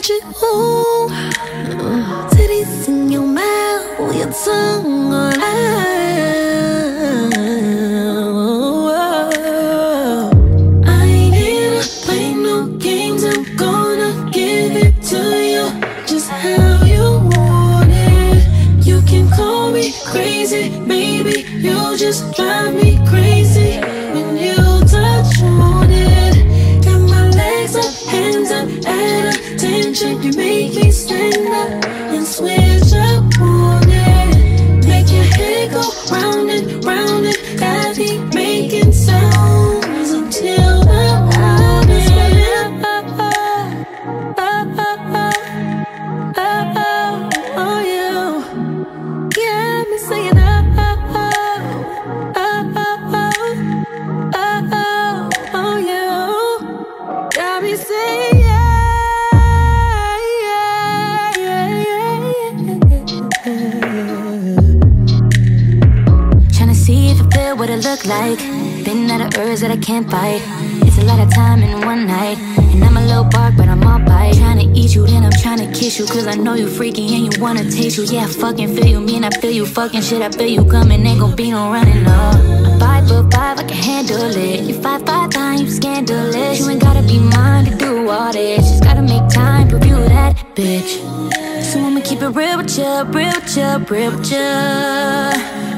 之后。Like. Been out of urge that I can't fight. It's a lot of time in one night. And I'm a little bark, but I'm all bite. Tryna eat you, then I'm tryna kiss you. Cause I know you freaky and you wanna taste you. Yeah, I fucking feel you. Me and I feel you. Fucking shit, I feel you coming. Ain't gon' be no running, no. Five foot five, I can handle it. You five five you scandalous. You ain't gotta be mine to do all this. Just gotta make time, prove you that bitch. So I'ma keep it real with ya, real with ya, real with ya.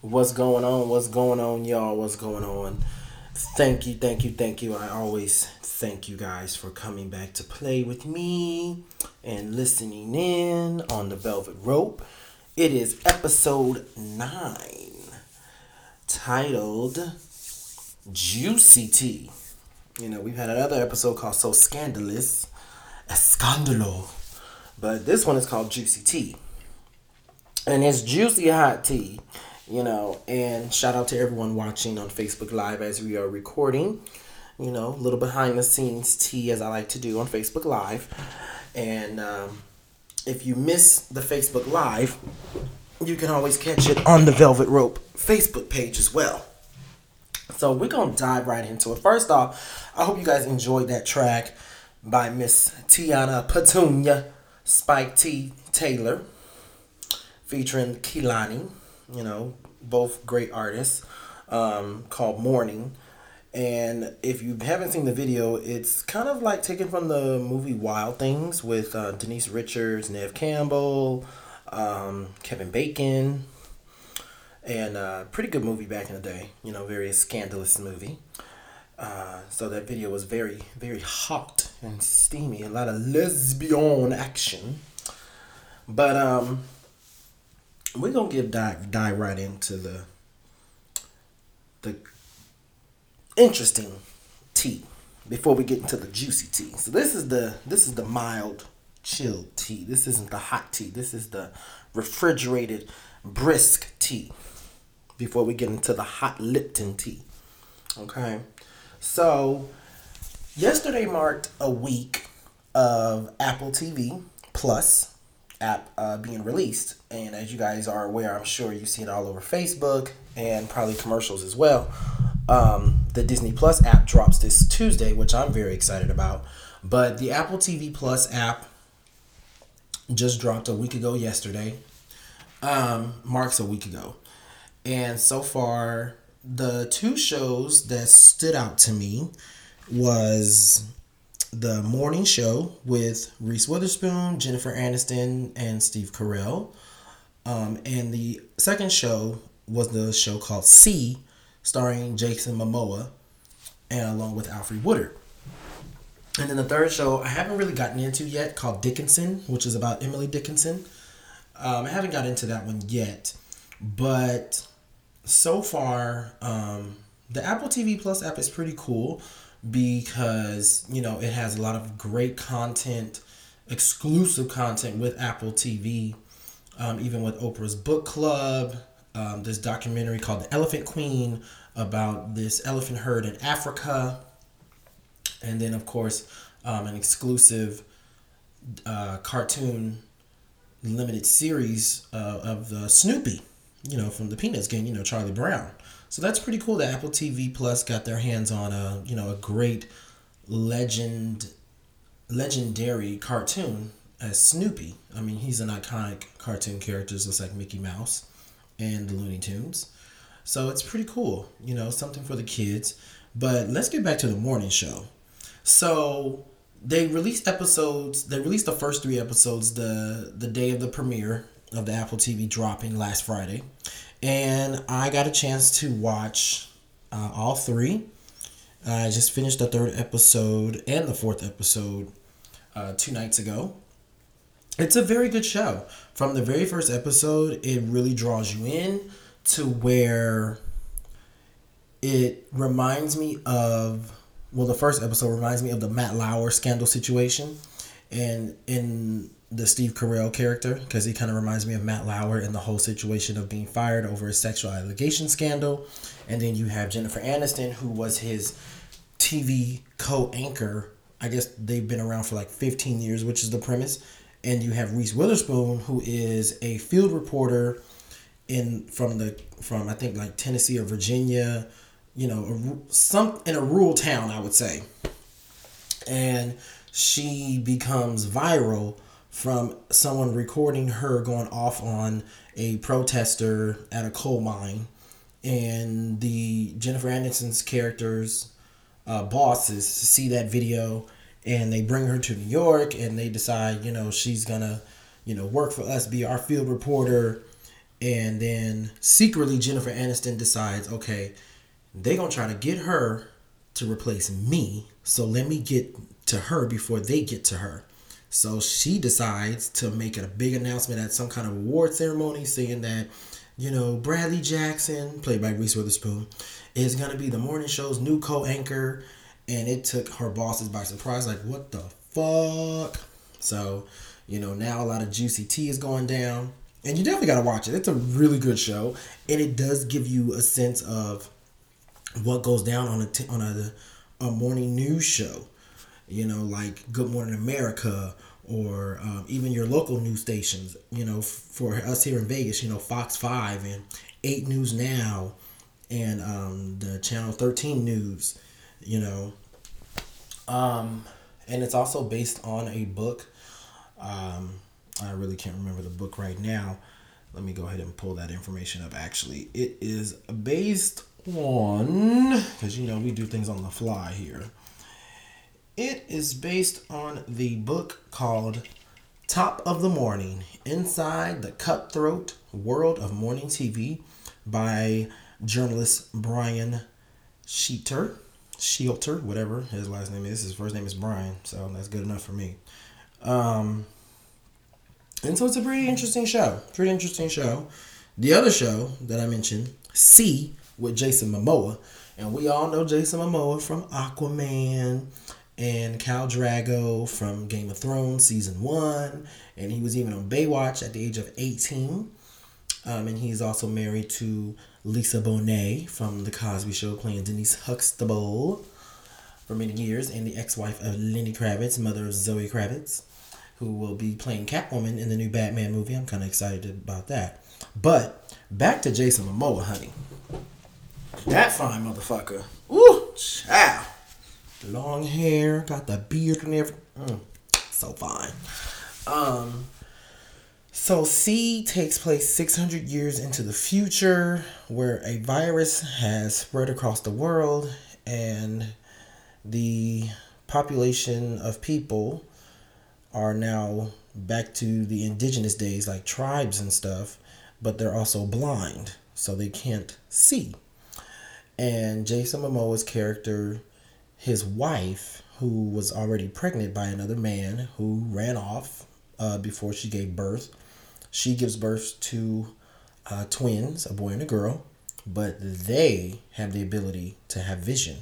What's going on? What's going on, y'all? What's going on? Thank you, thank you, thank you. I always thank you guys for coming back to play with me and listening in on the Velvet Rope. It is episode 9 titled Juicy Tea. You know, we've had another episode called So Scandalous, Escandalo, but this one is called Juicy Tea and it's juicy hot tea you know and shout out to everyone watching on facebook live as we are recording you know a little behind the scenes tea as i like to do on facebook live. And um, if you miss the facebook live you can always catch it on the velvet rope facebook page as well. So we're gonna dive right into it. First off i hope you guys enjoyed that track by miss Teyana petunia spike t taylor featuring Kehlani, you know, both great artists, um, called Morning. And if you haven't seen the video, it's kind of like taken from the movie Wild Things with uh, Denise Richards, Neve Campbell, um, Kevin Bacon. and uh, pretty good movie back in the day. You know, very scandalous movie. Uh, so that video was very, very hot and steamy. A lot of lesbian action. But um, we're gonna get dive dive right into the the interesting tea before we get into the juicy tea. So this is the this is the mild chilled tea. This isn't the hot tea. This is the refrigerated brisk tea. Before we get into the hot Lipton tea. Okay. So yesterday marked a week of Apple TV Plus app uh, being released. And as you guys are aware, I'm sure you see it all over Facebook and probably commercials as well. Um, the Disney Plus app drops this Tuesday, which I'm very excited about. But the Apple TV Plus app just dropped a week ago yesterday. Um, marks a week ago. And so far, the two shows that stood out to me was the morning show with Reese Witherspoon, Jennifer Aniston, and Steve Carell. Um, and the second show was the show called See, starring Jason Momoa, and along with Alfred Woodard. And then the third show I haven't really gotten into yet, called Dickinson, which is about Emily Dickinson. Um, I haven't got into that one yet, but so far, um, the Apple TV Plus app is pretty cool because you know it has a lot of great content, exclusive content with Apple TV, um, even with Oprah's book club. Um, this documentary called The Elephant Queen about this elephant herd in Africa, and then of course um, an exclusive uh, cartoon limited series uh, of the Snoopy, you know, from the Peanuts game, you know, Charlie Brown. So that's pretty cool that Apple TV Plus got their hands on a you know a great legend legendary cartoon as Snoopy. I mean, he's an iconic cartoon character just like Mickey Mouse and the Looney Tunes. So it's pretty cool, you know, something for the kids. But let's get back to the morning show. So they released episodes. They released the first three episodes the the day of the premiere of the Apple TV dropping last Friday, and I got a chance to watch uh, all three. I just finished the third episode and the fourth episode uh, two nights ago. It's a very good show. From the very first episode, it really draws you in to where it reminds me of well the first episode reminds me of the Matt Lauer scandal situation and in the Steve Carell character because he kind of reminds me of Matt Lauer in the whole situation of being fired over a sexual allegation scandal. And then you have Jennifer Aniston who was his TV co-anchor. I guess they've been around for like 15 years which is the premise. And you have Reese Witherspoon who is a field reporter in from the from I think like Tennessee or Virginia, you know, a, some in a rural town I would say, and she becomes viral from someone recording her going off on a protester at a coal mine, and the Jennifer Aniston's characters uh, bosses see that video and they bring her to New York and they decide you know she's gonna you know work for us be our field reporter and then secretly, Jennifer Aniston decides, okay, they're to try to get her to replace me. So let me get to her before they get to her. So she decides to make a big announcement at some kind of award ceremony saying that, you know, Bradley Jackson, played by Reese Witherspoon, is going to be the morning show's new co anchor. And it took her bosses by surprise. Like, what the fuck? So, you know, now a lot of juicy tea is going down and you definitely got to watch it. It's a really good show, and it does give you a sense of what goes down on a t- on a a morning news show. You know, like Good Morning America or um, even your local news stations. You know, for us here in Vegas, you know Fox Five and Eight News Now, and um, the Channel Thirteen News. You know, um, and it's also based on a book. Um, I really can't remember the book right now. Let me go ahead and pull that information up. Actually, it is based on, because you know we do things on the fly here. It is based on the book called Top of the Morning Inside the Cutthroat World of Morning TV by journalist Brian Sheeter. Sheelter, whatever his last name is. His first name is Brian, so that's good enough for me. Um, and so it's a pretty interesting show. Pretty interesting show. The other show that I mentioned, See, with Jason Momoa. And we all know Jason Momoa from Aquaman and Khal Drogo from Game of Thrones season one. And he was even on Baywatch at the age of 18. Um, and he's also married to Lisa Bonet from The Cosby Show, playing Denise Huxtable for many years, and the ex wife of Lenny Kravitz, mother of Zoe Kravitz, who will be playing Catwoman in the new Batman movie. I'm kind of excited about that. But back to Jason Momoa, honey. That fine motherfucker. Ooh, child. Long hair, got the beard and everything. Mm, so fine. Um, so See takes place 600 years into the future, where a virus has spread across the world, and the population of people are now back to the indigenous days, like tribes and stuff, but they're also blind, so they can't see. And Jason Momoa's character, his wife, who was already pregnant by another man who ran off uh, before she gave birth, she gives birth to uh, twins, a boy and a girl, but they have the ability to have vision.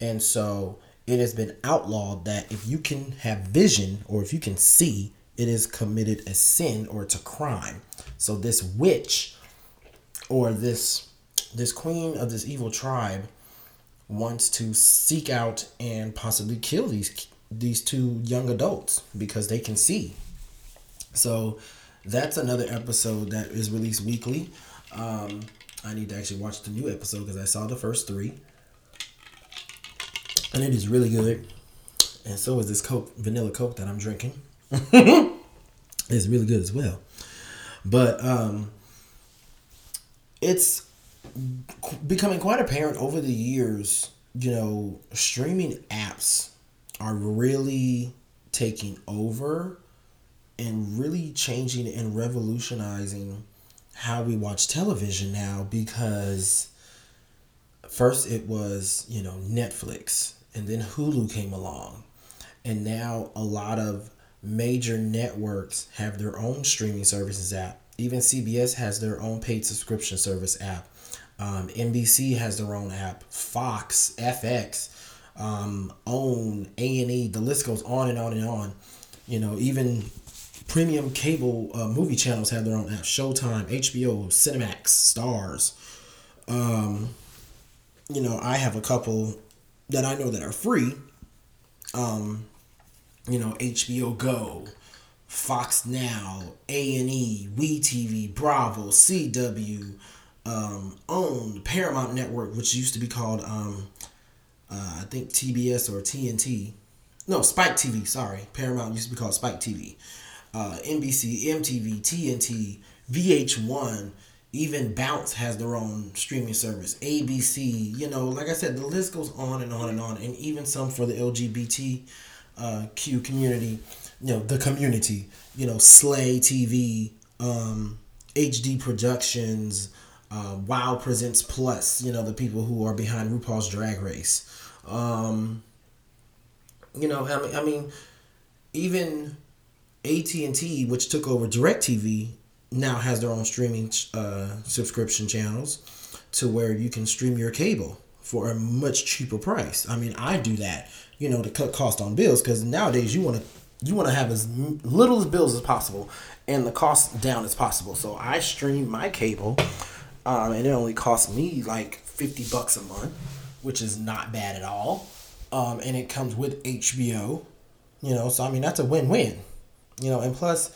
And so it has been outlawed that if you can have vision or if you can see, it is committed a sin or it's a crime. So this witch or this this queen of this evil tribe wants to seek out and possibly kill these these two young adults because they can see. So that's another episode that is released weekly. Um, I need to actually watch the new episode because I saw the first three, and it is really good. And so is this Coke, vanilla Coke that I'm drinking. it's really good as well. But um, it's becoming quite apparent over the years. You know, streaming apps are really taking over and really changing and revolutionizing how we watch television now because first it was, you know, Netflix and then Hulu came along. And now a lot of major networks have their own streaming services app. Even CBS has their own paid subscription service app. Um, NBC has their own app. Fox, FX, um, OWN, A and E. The list goes on and on and on. You know, even premium cable uh, movie channels have their own app. Showtime, HBO, Cinemax, Starz. Um, you know, I have a couple that I know that are free. Um, you know, HBO Go, Fox Now, A and E, WeTV, Bravo, CW, um, OWN, Paramount Network, which used to be called um, uh, I think TBS or TNT. No, Spike TV. Sorry, Paramount used to be called Spike TV uh, NBC, MTV, TNT, VH1, even Bounce has their own streaming service. ABC, you know, like I said, the list goes on and on and on, and even some for the LGBT uh, community, you know, the community, you know, Slay TV, um, HD Productions, uh, Wow Presents Plus, you know, the people who are behind RuPaul's Drag Race. Um, you know, I mean, I mean, even AT&T, which took over DirecTV, now has their own streaming uh, subscription channels to where you can stream your cable for a much cheaper price. I mean, I do that, you know, to cut cost on bills because nowadays you want to you want to have as little as bills as possible and the cost down as possible. So I stream my cable, um, and it only costs me like fifty bucks a month, which is not bad at all. Um, and it comes with HBO, you know. So I mean, that's a win-win. You know, and plus,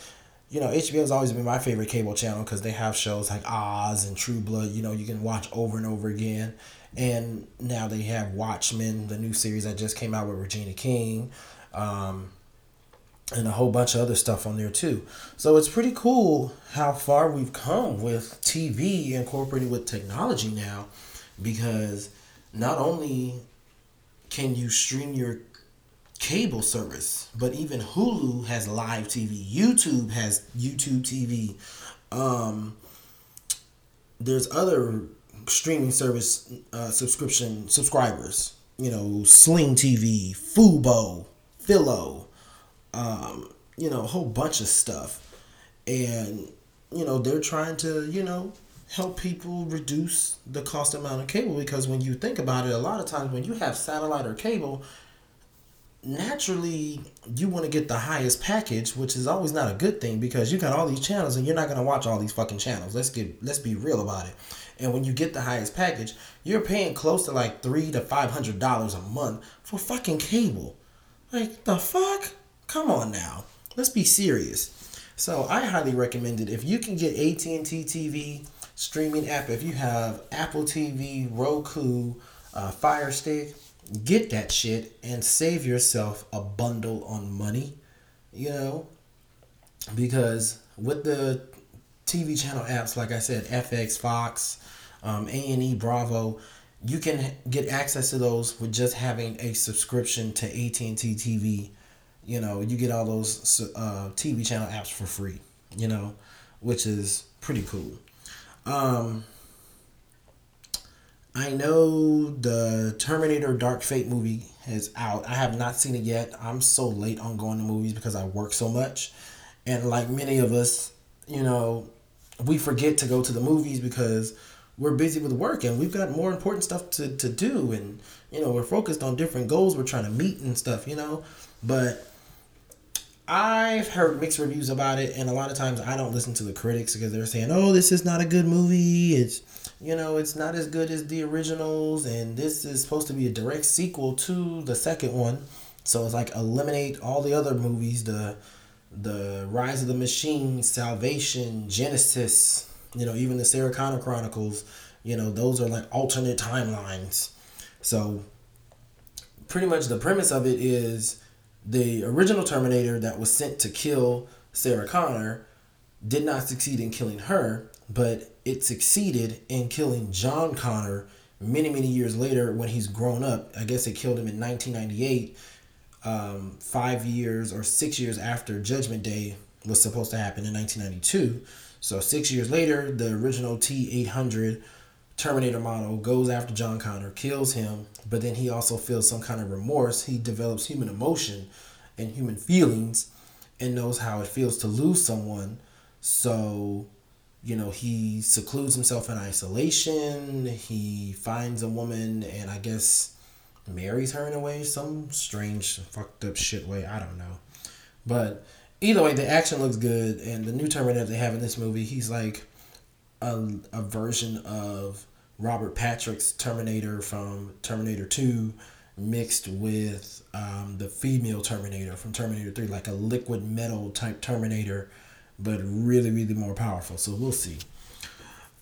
you know, HBO has always been my favorite cable channel because they have shows like Oz and True Blood. You know, you can watch over and over again. And now they have Watchmen, the new series that just came out with Regina King, um, and a whole bunch of other stuff on there too. So it's pretty cool how far we've come with TV incorporated with technology now, because not only can you stream your cable service, but even Hulu has live TV. YouTube has YouTube TV. Um, there's other streaming service uh, subscription subscribers. You know, Sling TV, Fubo, Philo, um, you know, a whole bunch of stuff, and you know they're trying to you know help people reduce the cost amount of cable because when you think about it, a lot of times when you have satellite or cable, naturally you want to get the highest package, which is always not a good thing because you got all these channels and you're not gonna watch all these fucking channels. Let's get let's be real about it. And when you get the highest package, you're paying close to like three to five hundred dollars a month for fucking cable. Like the fuck? Come on now. Let's be serious. So I highly recommend it. If you can get AT&T TV streaming app, if you have Apple TV, Roku, uh, Fire Stick, get that shit and save yourself a bundle on money. You know, because with the TV channel apps, like I said, FX, Fox, um, A&E, Bravo, you can get access to those with just having a subscription to AT&T TV you know, you get all those uh, TV channel apps for free, you know, which is pretty cool. Um, I know the Terminator Dark Fate movie is out. I have not seen it yet. I'm so late on going to movies because I work so much. And like many of us, you know, we forget to go to the movies because we're busy with work and we've got more important stuff to, to do. And, you know, we're focused on different goals we're trying to meet and stuff, you know. But I've heard mixed reviews about it, and a lot of times I don't listen to the critics because they're saying, "Oh, this is not a good movie. It's you know, it's not as good as the originals, and this is supposed to be a direct sequel to the second one." So it's like eliminate all the other movies, the the Rise of the Machine, Salvation, Genisys, you know, even the Sarah Connor Chronicles. You know, those are like alternate timelines. So pretty much the premise of it is the original Terminator that was sent to kill Sarah Connor did not succeed in killing her, but it succeeded in killing John Connor many, many years later when he's grown up. I guess it killed him in 1998, um, five years or six years after Judgment Day was supposed to happen in 1992. So, six years later, the original T 800 Terminator model goes after John Connor, kills him, but then he also feels some kind of remorse. He develops human emotion and human feelings and knows how it feels to lose someone. So, you know, he secludes himself in isolation. He finds a woman and I guess marries her in a way, some strange, fucked up shit way. I don't know. But either way, the action looks good. And the new Terminator they have in this movie, he's like a, a version of Robert Patrick's Terminator from Terminator 2 mixed with um, the female Terminator from Terminator 3, like a liquid metal type Terminator, but really, really more powerful. So we'll see.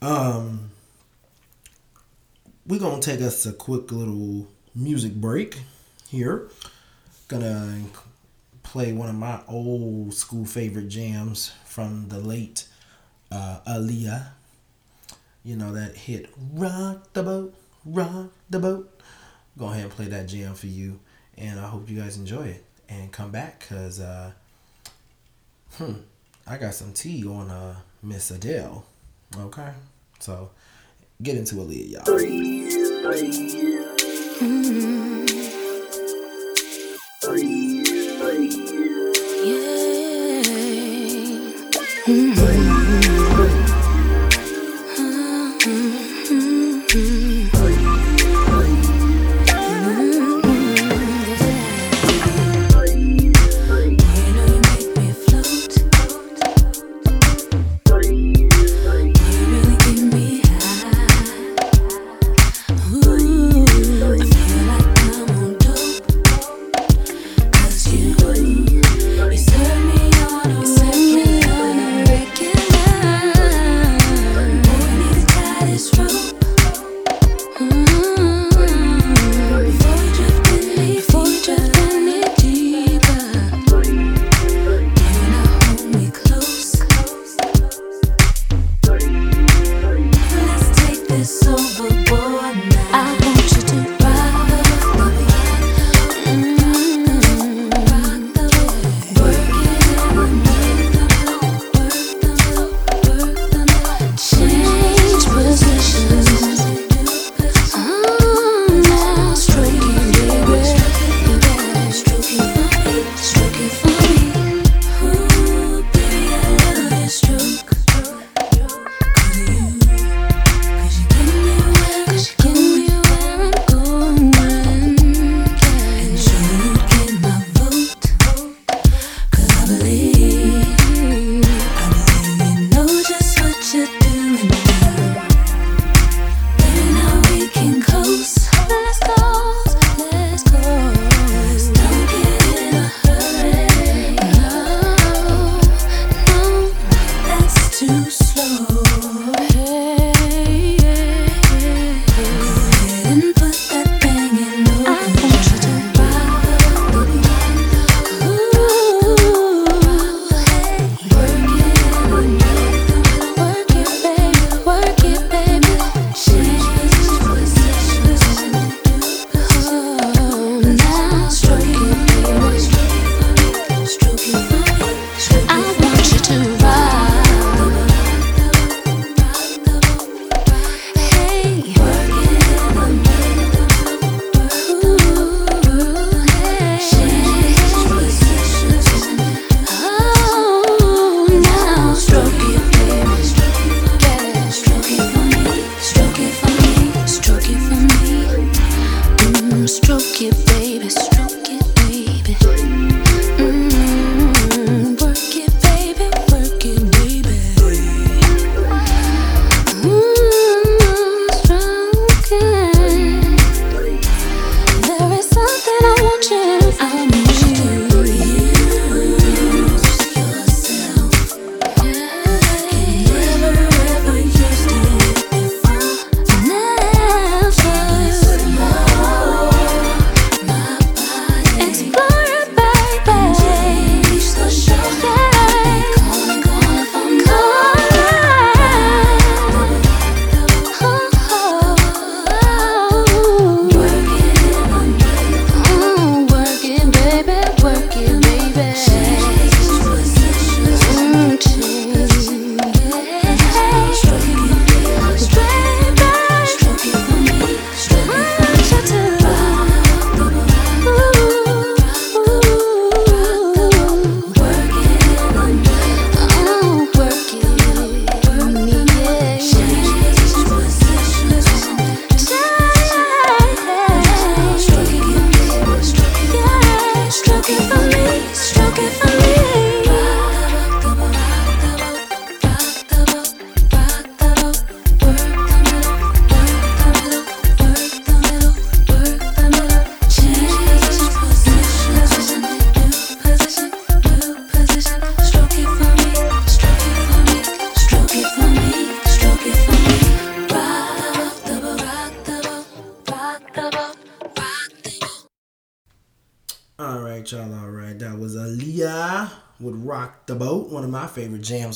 Um, we're going to take us a quick little music break here. Gonna play one of my old school favorite jams from the late uh, Aaliyah you know, that hit Rock the Boat, Rock the Boat. Go ahead and play that jam for you. And I hope you guys enjoy it. And come back because, uh, hmm, I got some tea on uh, Miss Adele. Okay? So get into Aaliyah, y'all. Mm-hmm. Yeah. Mm-hmm.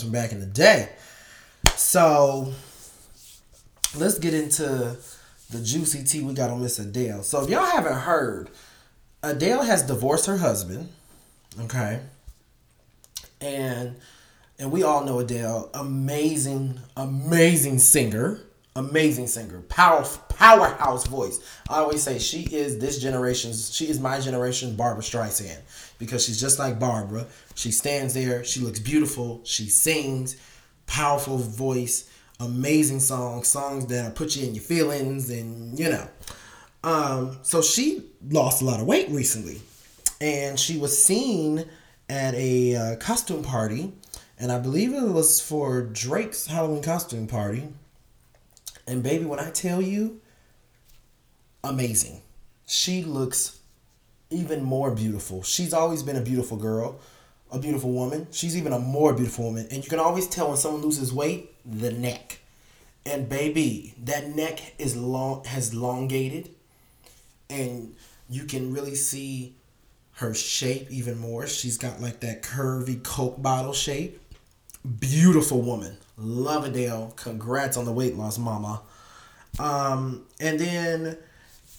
From back in the day. So let's get into the juicy tea we got on Miss Adele. So if y'all haven't heard, Adele has divorced her husband. Okay. And and we all know Adele, amazing, amazing singer, amazing singer, power, powerhouse voice. I always say she is this generation's, she is my generation Barbara Streisand because she's just like Barbara. She stands there, she looks beautiful, she sings, powerful voice, amazing songs, songs that put you in your feelings, and you know. Um, so she lost a lot of weight recently, and she was seen at a uh, costume party, and I believe it was for Drake's Halloween costume party. And baby, when I tell you, amazing. She looks even more beautiful. She's always been a beautiful girl, a beautiful woman. She's even a more beautiful woman. And you can always tell when someone loses weight, the neck. And baby, that neck is long has elongated and you can really see her shape even more. She's got like that curvy Coke bottle shape. Beautiful woman. Love Adele. Congrats on the weight loss, mama. Um, and then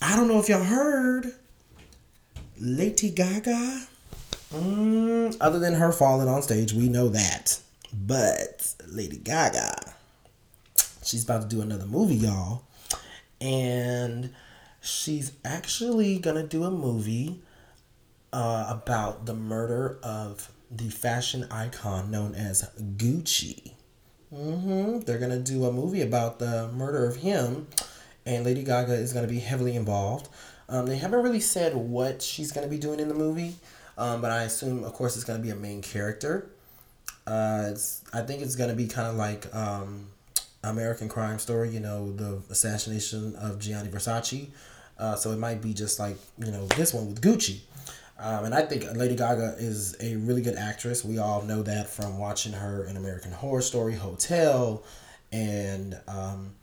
I don't know if y'all heard Lady Gaga. Mm, other than her falling on stage, we know that. But Lady Gaga, she's about to do another movie, y'all. And she's actually going to do a movie uh, about the murder of the fashion icon known as Gucci. Mm-hmm. They're to do a movie about the murder of him. And Lady Gaga is to be heavily involved. Um, they haven't really said what she's to be doing in the movie, um, but I assume, of course, it's to be a main character. Uh, it's I think it's to be kind of like um, American Crime Story, you know, the assassination of Gianni Versace. Uh, so it might be just like you know this one with Gucci. Um, and I think Lady Gaga is a really good actress. We all know that from watching her in American Horror Story, Hotel, and um,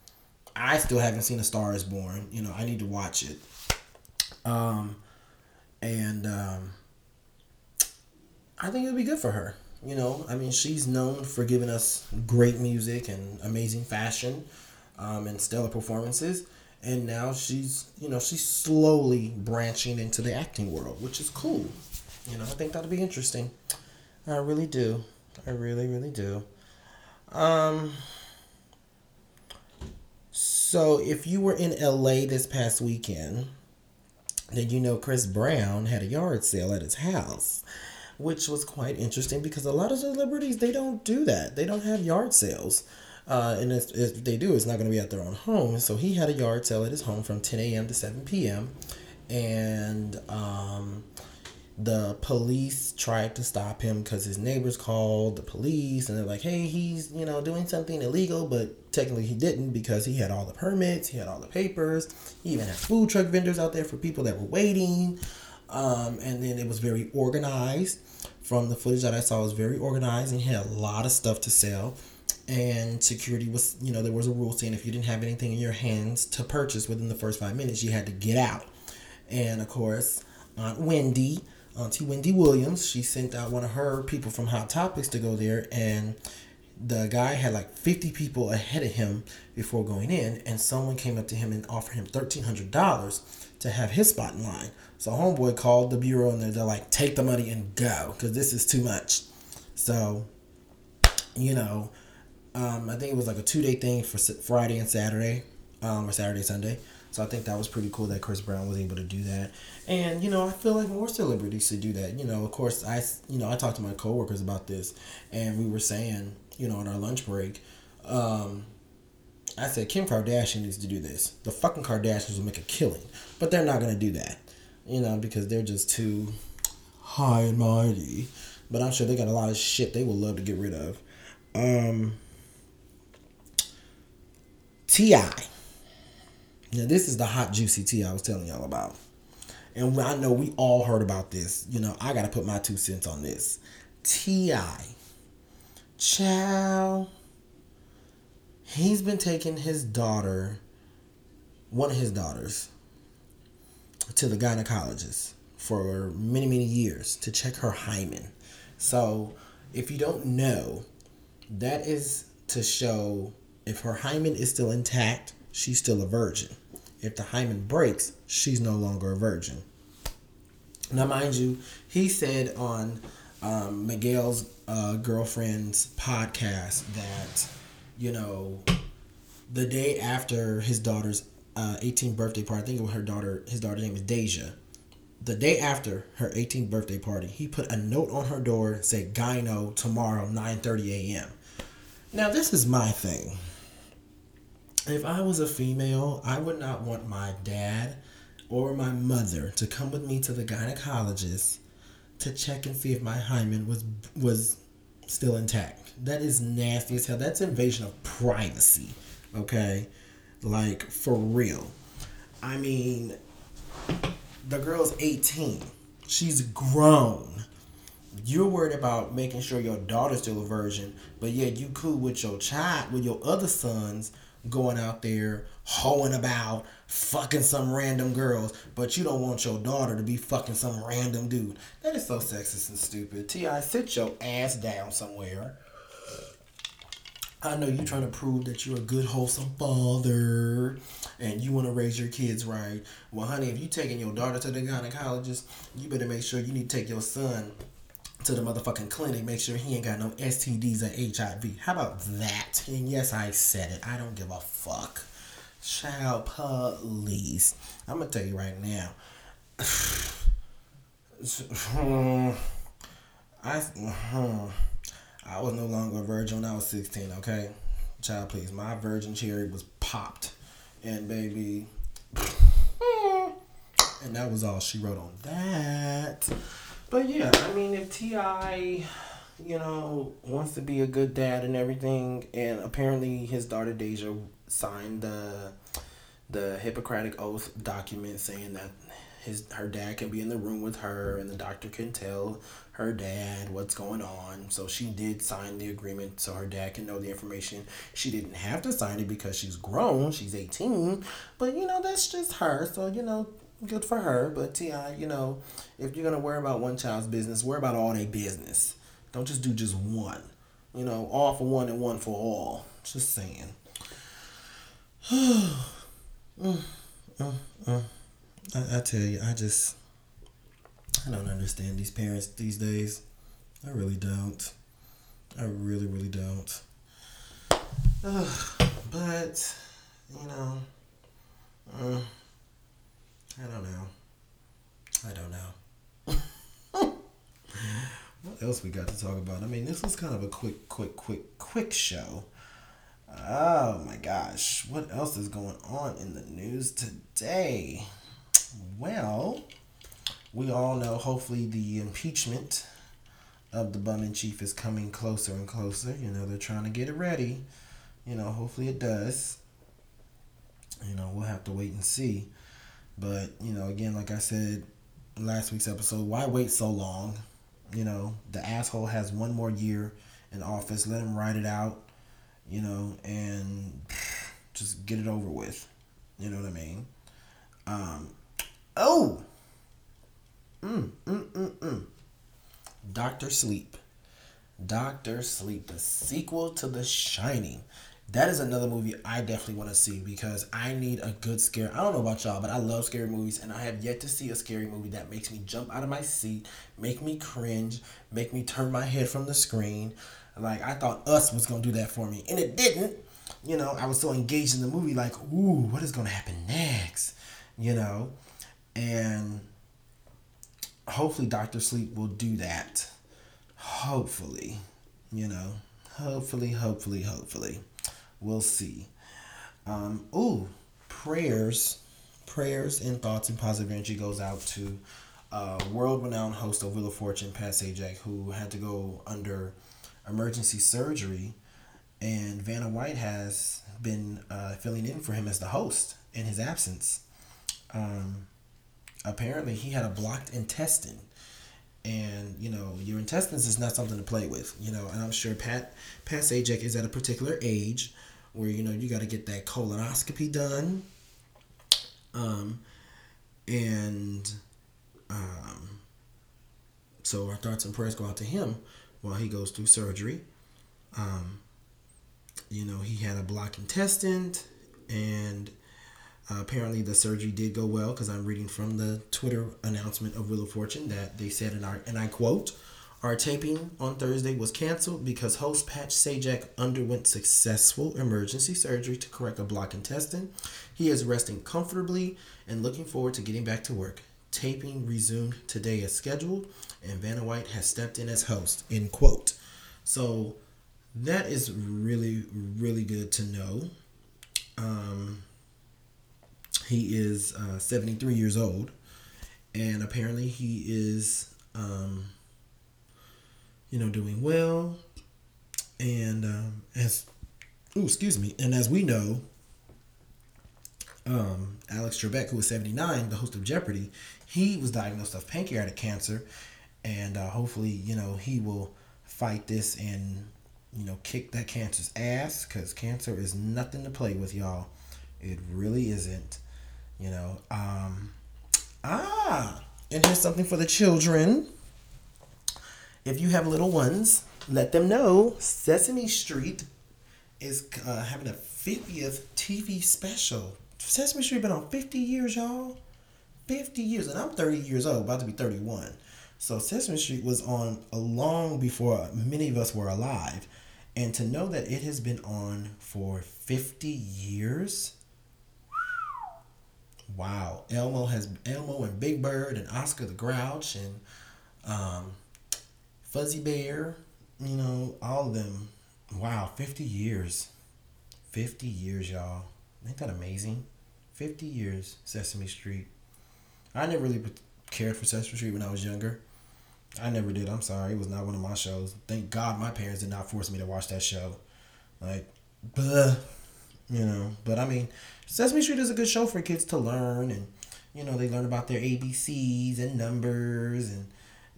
I still haven't seen A Star Is Born. You know, I need to watch it. Um, and um, I think it'll be good for her. You know, I mean, she's known for giving us great music and amazing fashion um, and stellar performances. And now she's, you know, she's slowly branching into the acting world, which is cool. You know, I think that'll be interesting. I really do. I really, really do. Um, so if you were in LA this past weekend, then you know Chris Brown had a yard sale at his house, which was quite interesting because a lot of the celebrities they don't do that. They don't have yard sales. Uh, and if, if they do, it's not going to be at their own home. So he had a yard sale at his home from 10 a.m. to 7 p.m. And um, the police tried to stop him because his neighbors called the police and they're like, hey, he's, you know, doing something illegal, but technically he didn't because he had all the permits, he had all the papers, he even had food truck vendors out there for people that were waiting. Um, and then it was very organized. From the footage that I saw, it was very organized and he had a lot of stuff to sell. And security was, you know, there was a rule saying if you didn't have anything in your hands to purchase within the first five minutes, you had to get out. And of course, Aunt Wendy, Auntie Wendy Williams, she sent out one of her people from Hot Topics to go there, and the guy had like 50 people ahead of him before going in, and someone came up to him and offered him $1,300 to have his spot in line. So Homeboy called the bureau and they're, like, take the money and go, because this is too much. So, you know, um, I think it was like a two day thing for Friday and Saturday, um, or Saturday, Sunday. So I think that was pretty cool that Chris Brown was able to do that. And, you know, I feel like more celebrities should do that. You know, of course, I, you know, I talked to my coworkers about this and we were saying, you know, on our lunch break, um, I said Kim Kardashian needs to do this. The fucking Kardashians will make a killing. But they're not to do that, you know, because they're just too high and mighty. But I'm sure they got a lot of shit they would love to get rid of. Um, T.I. Now, this is the hot, juicy tea I was telling y'all about. And I know we all heard about this. You know, I got to put my two cents on this. T.I. Chow. He's been taking his daughter, one of his daughters, to the gynecologist for many, many years to check her hymen. So, if you don't know, that is to show if her hymen is still intact, she's still a virgin. If the hymen breaks, she's no longer a virgin. Now, mind you, he said on um, Miguel's uh, girlfriend's podcast that, you know, the day after his daughter's uh, 18th birthday party, I think it was her daughter, his daughter's name is Deyjah. The day after her 18th birthday party, he put a note on her door said gyno tomorrow 9:30 a.m. Now this is my thing. If I was a female, I would not want my dad or my mother to come with me to the gynecologist to check and see if my hymen was was still intact. That is nasty as hell. That's invasion of privacy. Okay? Like for real. I mean, the girl's 18. She's grown. You're worried about making sure your daughter's still a virgin, but yet you cool with your child, with your other sons going out there hoeing about, fucking some random girls, but you don't want your daughter to be fucking some random dude. That is so sexist and stupid. T.I., sit your ass down somewhere. I know you're trying to prove that you're a good, wholesome father and you want to raise your kids right. Well, honey, if you're taking your daughter to the gynecologist, you better make sure you need to take your son to the motherfucking clinic. Make sure he ain't got no STDs or HIV. How about that? And yes, I said it. I don't give a fuck. Child police. I'm gonna tell you right now. I I was no longer a virgin when I was 16. Okay, child, please. My virgin cherry was popped, and baby, and that was all she wrote on that. But yeah, I mean, if T.I., you know, wants to be a good dad and everything, and apparently his daughter Deyjah signed the the Hippocratic oath document saying that his her dad can be in the room with her and the doctor can tell her dad what's going on. So she did sign the agreement so her dad can know the information. She didn't have to sign it because she's grown, she's 18, but you know that's just her. So you know good for her. But T.I., you know, if you're gonna worry about one child's business, worry about all their business. Don't just do just one. You know, all for one and one for all. Just saying. mm, mm, mm. I, I tell you, I just I don't understand these parents these days. I really don't. I really, really don't. But you know. Uh, I don't know. I don't know. what else we got to talk about? I mean, this was kind of a quick, quick, quick, quick show. Oh my gosh. What else is going on in the news today? Well, we all know hopefully the impeachment of the bum in chief is coming closer and closer. You know, they're trying to get it ready. You know, hopefully it does. You know, we'll have to wait and see. But, you know, again, like I said last week's episode, why wait so long? You know, the asshole has one more year in office. Let him ride it out, you know, and just get it over with. You know what I mean? Um, oh! Mm, mm, mm, mm. Doctor Sleep. Doctor Sleep, the sequel to The Shining that is another movie I definitely want to see because I need a good scare. I don't know about y'all, but I love scary movies, and I have yet to see a scary movie that makes me jump out of my seat, make me cringe, make me turn my head from the screen. Like I thought Us was gonna do that for me, and it didn't. You know, I was so engaged in the movie, like, ooh, what is gonna happen next? You know, and hopefully Doctor Sleep will do that. Hopefully, you know, hopefully, hopefully, hopefully. We'll see. Um, ooh, prayers, prayers and thoughts and positive energy goes out to uh, world-renowned host of Wheel of Fortune, Pat Sajak, who had to go under emergency surgery, and Vanna White has been uh, filling in for him as the host in his absence. Um, apparently, he had a blocked intestine, and you know your intestines is not something to play with. You know, and I'm sure Pat Pat Sajak is at a particular age where you know you got to get that colonoscopy done um, and um, So our thoughts and prayers go out to him while he goes through surgery. Um, you know, he had a block intestine, and uh, apparently the surgery did go well because I'm reading from the Twitter announcement of Wheel of Fortune that they said, in our, and I quote, our taping on Thursday was canceled because host Pat Sajak underwent successful emergency surgery to correct a blocked intestine. He is resting comfortably and looking forward to getting back to work. Taping resumed today as scheduled, and Vanna White has stepped in as host. End quote. So that is really, really good to know. Um, he is uh, 73 years old, and apparently he is. Um, you know, doing well. And um, as, excuse me, and as we know, um, Alex Trebek, who was 79, the host of Jeopardy, he was diagnosed with pancreatic cancer. And uh, hopefully, you know, he will fight this and, you know, kick that cancer's ass because cancer is nothing to play with, y'all. It really isn't, you know. Um, ah, and here's something for the children if you have little ones, let them know Sesame Street is uh, having a 50th TV special. Sesame Street been on 50 years, y'all. 50 years, and I'm 30 years old, about to be 31. So Sesame Street was on long before many of us were alive. And to know that it has been on for 50 years, wow. Elmo has Elmo and Big Bird and Oscar the Grouch and um, Fozzie Bear, you know, all of them. Wow, 50 years. 50 years, y'all. Ain't that amazing? 50 years, Sesame Street. I never really cared for Sesame Street when I was younger. I never did. I'm sorry. It was not one of my shows. Thank God my parents did not force me to watch that show. Like, buh, you know. But I mean, Sesame Street is a good show for kids to learn and, you know, they learn about their ABCs and numbers and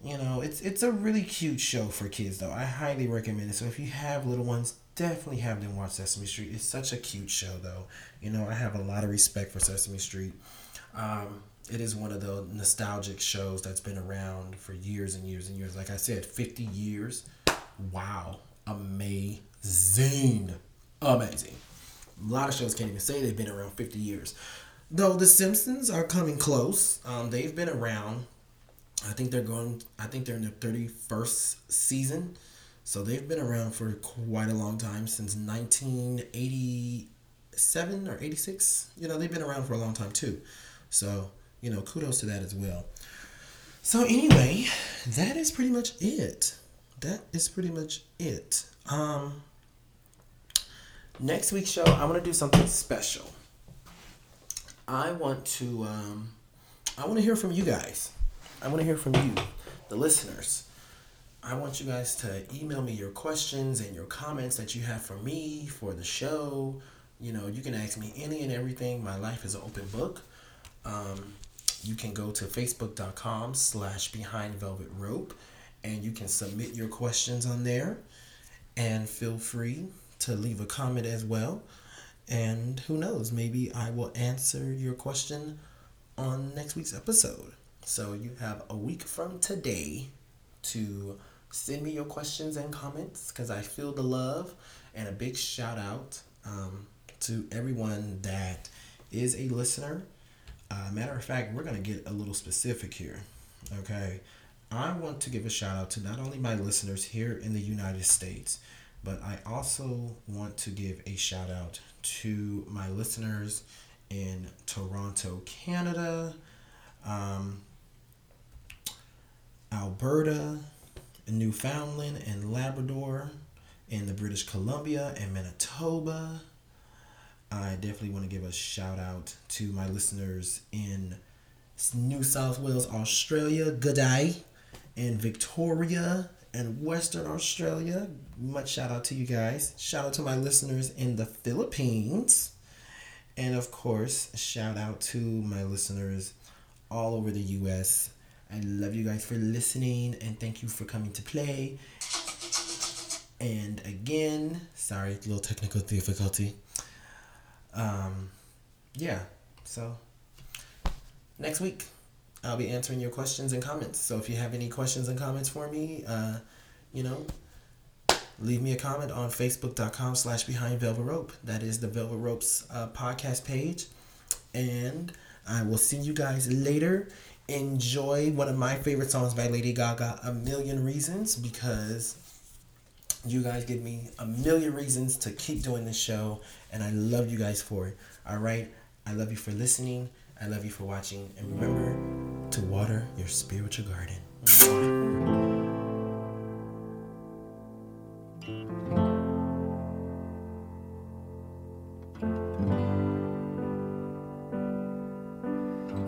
you know, it's it's a really cute show for kids though. I highly recommend it. So if you have little ones, definitely have them watch Sesame Street. It's such a cute show though. You know, I have a lot of respect for Sesame Street. Um, it is one of the nostalgic shows that's been around for years and years and years. Like I said, 50 years. Wow. Amazing. Amazing. A lot of shows can't even say they've been around 50 years. Though The Simpsons are coming close. Um, they've been around I think they're going. I think they're in their thirty first season, so they've been around for quite a long time since nineteen eighty seven or eighty six. You know, they've been around for a long time too. So you know, kudos to that as well. So anyway, that is pretty much it. That is pretty much it. Um, next week's show, I want to do something special. I want to. Um, I want to hear from you guys. I want to hear from you, the listeners. I want you guys to email me your questions and your comments that you have for me, for the show. You know, you can ask me any and everything. My life is an open book. Um, you can go to facebook.com slash behind velvet rope and you can submit your questions on there and feel free to leave a comment as well and who knows maybe i will answer your question on next week's episode so you have a week from today to send me your questions and comments because I feel the love. And a big shout out um, to everyone that is a listener. Uh, matter of fact, we're going to get a little specific here. Okay. I want to give a shout out to not only my listeners here in the United States, but I also want to give a shout out to my listeners in Toronto, Canada. Um, Alberta, Newfoundland, and Labrador, in the British Columbia and Manitoba. I definitely want to give a shout out to my listeners in New South Wales, Australia, good day, and Victoria and Western Australia. Much shout out to you guys. Shout out to my listeners in the Philippines. And of course, shout out to my listeners all over the US I love you guys for listening and thank you for coming to play. And again, sorry, little technical difficulty. Um, yeah, so next week I'll be answering your questions and comments. So if you have any questions and comments for me, uh, you know, leave me a comment on facebook.com slash behind velvet rope. That is the Velvet Ropes uh, podcast page. And I will see you guys later. Enjoy one of my favorite songs by Lady Gaga, A Million Reasons, because you guys give me a million reasons to keep doing this show, and I love you guys for it. All right? I love you for listening. I love you for watching. And remember to water your spiritual garden.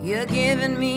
You're giving me